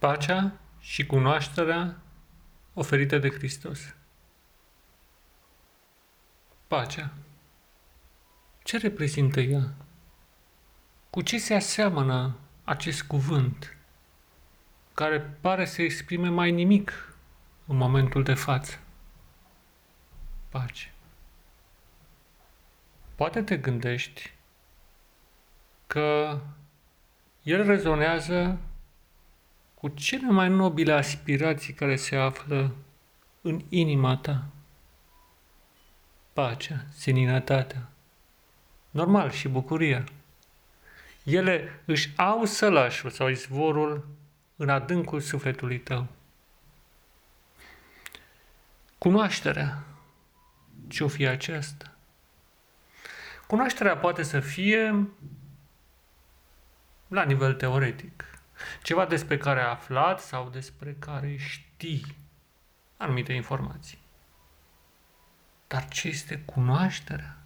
Pacea și cunoașterea oferită de Hristos. Pacea. Ce reprezintă ea? Cu ce se aseamănă acest cuvânt, care pare să exprime mai nimic în momentul de față? Pace. Poate te gândești că el rezonează cu cele mai nobile aspirații care se află în inima ta. Pacea, seninătatea, normal și bucuria. Ele își au sălașul sau izvorul în adâncul sufletului tău. Cunoașterea. Ce-o fi aceasta? Cunoașterea poate să fie la nivel teoretic. Ceva despre care ai aflat sau despre care știi anumite informații. Dar ce este cunoașterea?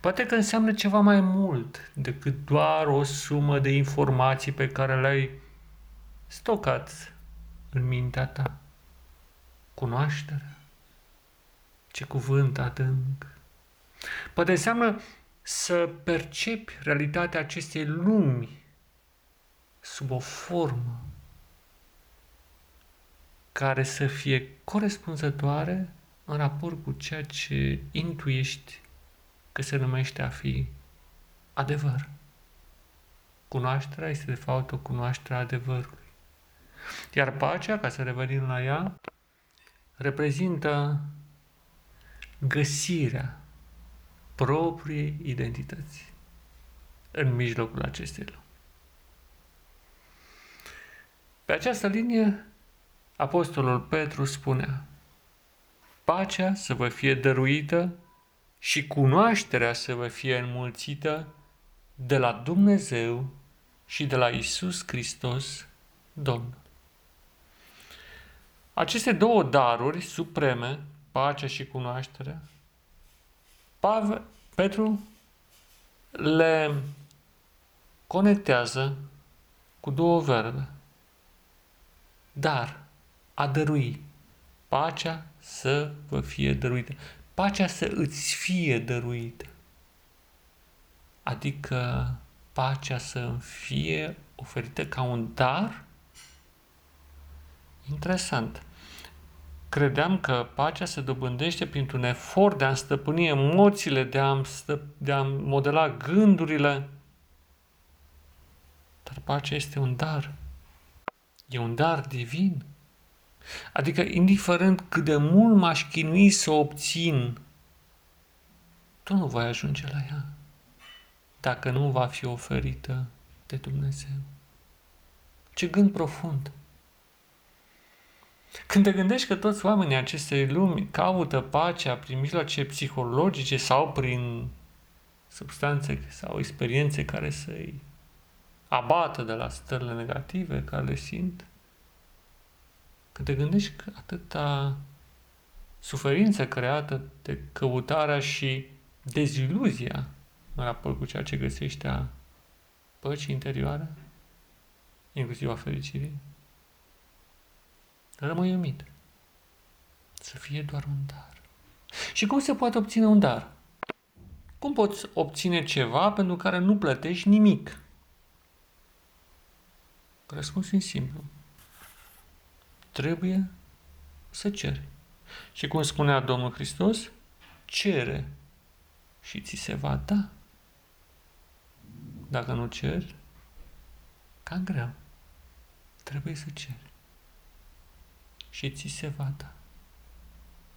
Poate că înseamnă ceva mai mult decât doar o sumă de informații pe care le-ai stocat în mintea ta. Cunoașterea. Ce cuvânt adânc. Poate înseamnă să percepi realitatea acestei lumi sub o formă care să fie corespunzătoare în raport cu ceea ce intuiești că se numește a fi adevăr. Cunoașterea este de fapt o cunoaștere a adevărului. Iar pacea, ca să revenim la ea, reprezintă găsirea propriei identități în mijlocul acestei lumi. Pe această linie, Apostolul Petru spunea, pacea să vă fie dăruită și cunoașterea să vă fie înmulțită de la Dumnezeu și de la Isus Hristos, Domnul. Aceste două daruri supreme, pacea și cunoașterea, Pavel, Petru le conectează cu două verbe. Dar a dărui, pacea să vă fie dăruită. Pacea să îți fie dăruită. Adică pacea să îmi fie oferită ca un dar? Interesant. Credeam că pacea se dobândește printr-un efort de a stăpâni emoțiile, de a, stă, de a modela gândurile. Dar pacea este un dar. E un dar divin. Adică, indiferent cât de mult m-aș chinui să o obțin, tu nu voi ajunge la ea dacă nu va fi oferită de Dumnezeu. Ce gând profund! Când te gândești că toți oamenii acestei lumi caută pacea prin mijloace psihologice sau prin substanțe sau experiențe care să-i abată de la stările negative care le simt, când te gândești că atâta suferință creată de căutarea și deziluzia în raport cu ceea ce găsește a păcii interioare, inclusiv a fericirii, rămâi umit. Să fie doar un dar. Și cum se poate obține un dar? Cum poți obține ceva pentru care nu plătești nimic? Răspunsul e simplu. Trebuie să ceri. Și cum spunea Domnul Hristos, cere și ți se va da. Dacă nu ceri, cam greu. Trebuie să ceri. Și ți se va da.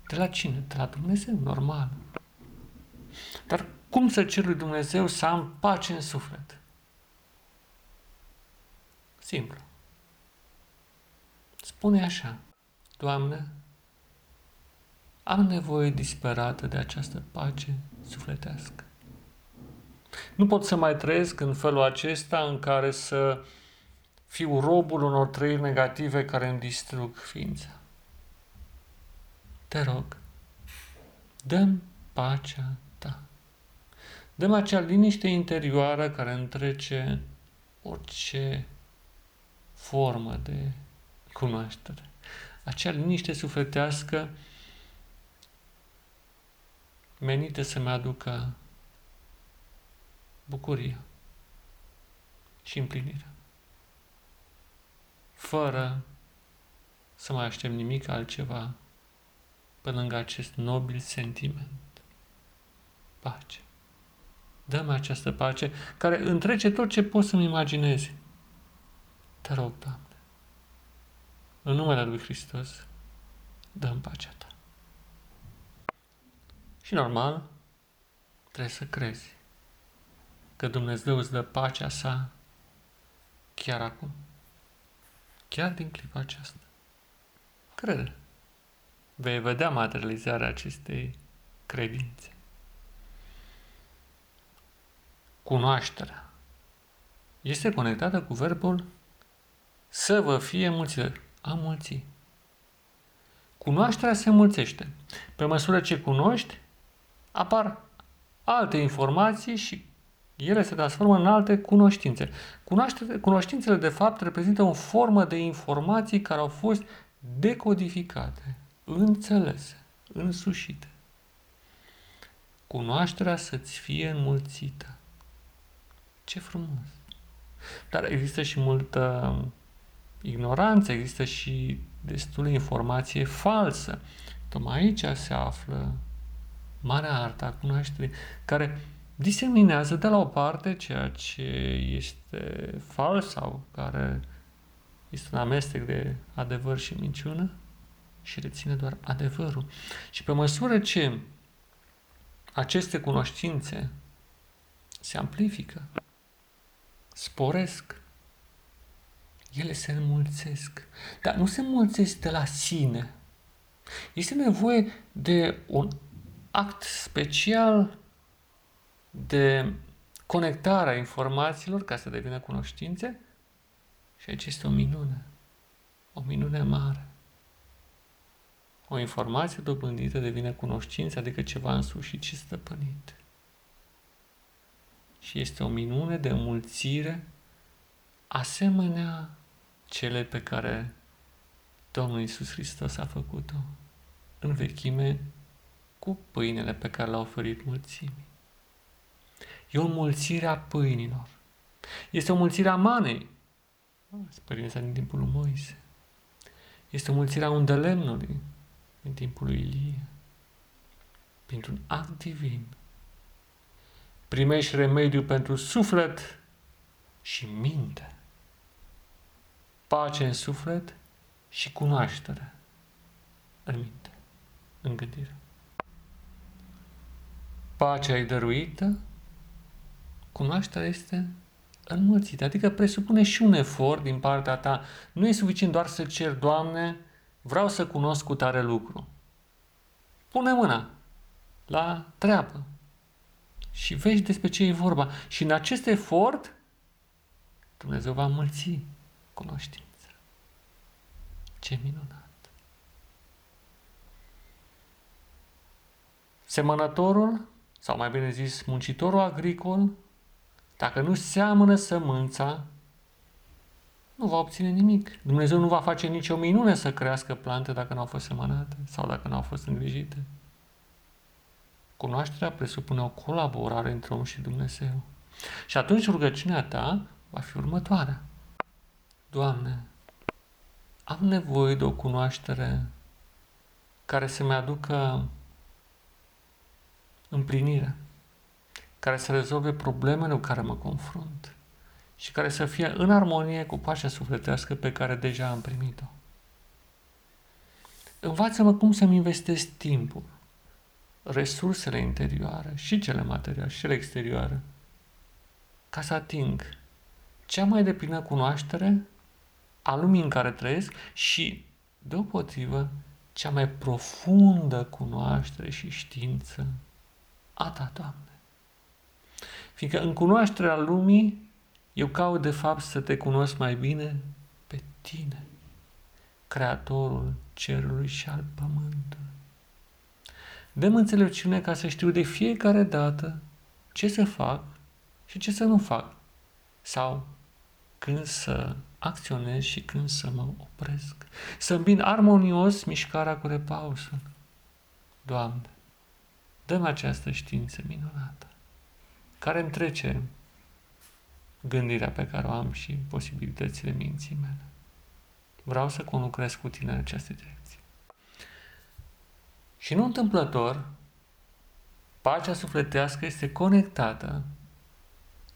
De la cine? De la Dumnezeu, normal. Dar cum să cer lui Dumnezeu să am pace în suflet? Simplu. Spune așa, Doamne, am nevoie disperată de această pace sufletească. Nu pot să mai trăiesc în felul acesta în care să fiu robul unor trăiri negative care îmi distrug ființa. Te rog, dăm pacea ta. Dăm acea liniște interioară care întrece orice formă de cunoaștere. Acea liniște sufletească menită să-mi aducă bucuria și împlinirea. Fără să mai aștept nimic altceva pe lângă acest nobil sentiment. Pace. Dă-mi această pace care întrece tot ce pot să-mi imaginezi. Te rog, Doamne, în numele Lui Hristos, dă-mi pacea Ta. Și normal, trebuie să crezi că Dumnezeu îți dă pacea sa chiar acum. Chiar din clipa aceasta. Crede. Vei vedea materializarea acestei credințe. Cunoașterea este conectată cu verbul să vă fie mulțire. A mulți. Cunoașterea se mulțește. Pe măsură ce cunoști, apar alte informații și ele se transformă în alte cunoștințe. Cunoștințele, de fapt, reprezintă o formă de informații care au fost decodificate, înțelese, însușite. Cunoașterea să-ți fie înmulțită. Ce frumos! Dar există și multă ignoranță, există și destulă informație falsă. Tocmai aici se află marea artă a cunoașterii, care diseminează de la o parte ceea ce este fals sau care este un amestec de adevăr și minciună și reține doar adevărul. Și pe măsură ce aceste cunoștințe se amplifică, sporesc, ele se înmulțesc. Dar nu se înmulțesc de la sine. Este nevoie de un act special de conectarea informațiilor ca să devină cunoștințe și aici este o minune. O minune mare. O informație dobândită devine cunoștință, adică ceva însușit și stăpânit. Și este o minune de înmulțire asemenea cele pe care Domnul Iisus Hristos a făcut-o în vechime cu pâinele pe care l-a oferit mulțimii. E o mulțire a pâinilor. Este o mulțire a manei. Experiența din timpul lui Moise. Este o mulțire a undelemnului în timpul lui Ilie. Printr-un act divin. Primești remediu pentru suflet și minte. Pace în suflet și cunoaștere în minte, în gândire. Pacea e dăruită cunoașterea este înmulțită. Adică presupune și un efort din partea ta. Nu e suficient doar să cer, Doamne, vreau să cunosc cu tare lucru. Pune mâna la treabă și vezi despre ce e vorba. Și în acest efort, Dumnezeu va înmulți cunoștința. Ce minunat! Semănătorul, sau mai bine zis, muncitorul agricol, dacă nu seamănă sămânța, nu va obține nimic. Dumnezeu nu va face nicio minune să crească plante dacă nu au fost semănate sau dacă nu au fost îngrijite. Cunoașterea presupune o colaborare între om și Dumnezeu. Și atunci rugăciunea ta va fi următoarea. Doamne, am nevoie de o cunoaștere care să-mi aducă împlinirea care să rezolve problemele cu care mă confrunt și care să fie în armonie cu pacea sufletească pe care deja am primit-o. Învață-mă cum să-mi investesc timpul, resursele interioare și cele materiale și cele exterioare, ca să ating cea mai deplină cunoaștere a lumii în care trăiesc și, deopotrivă, cea mai profundă cunoaștere și știință a ta, Doamne. Fiindcă în cunoașterea lumii, eu caut de fapt să te cunosc mai bine pe tine, Creatorul cerului și al pământului. Dăm înțelepciune ca să știu de fiecare dată ce să fac și ce să nu fac, sau când să acționez și când să mă opresc. Să îmbin armonios mișcarea cu repausul. Doamne, dăm această știință minunată, care îmi trece gândirea pe care o am și posibilitățile minții mele. Vreau să conlucrez cu tine în această direcție. Și nu întâmplător, pacea sufletească este conectată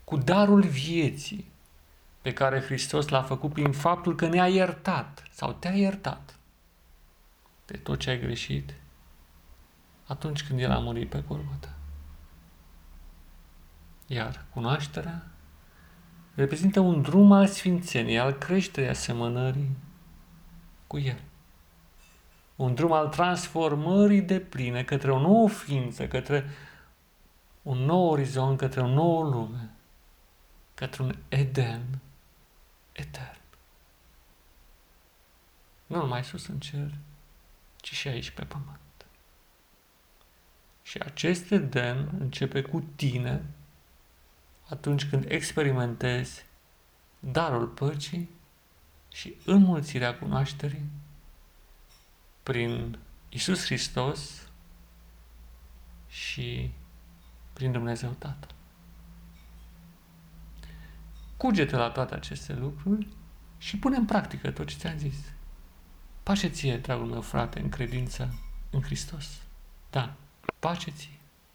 cu darul vieții pe care Hristos l-a făcut prin faptul că ne-a iertat sau te-a iertat de tot ce ai greșit atunci când El a murit pe Golgota. Iar cunoașterea reprezintă un drum al sfințeniei, al creșterii asemănării cu El. Un drum al transformării de pline către o nouă ființă, către un nou orizont, către o nouă lume, către un Eden etern. Nu numai sus în cer, ci și aici pe pământ. Și acest Eden începe cu tine atunci când experimentezi darul păcii și înmulțirea cunoașterii prin Isus Hristos și prin Dumnezeu Tatăl. Cugete la toate aceste lucruri și pune în practică tot ce ți-am zis. Pace ție, dragul meu frate, în credință în Hristos. Da, pace ție.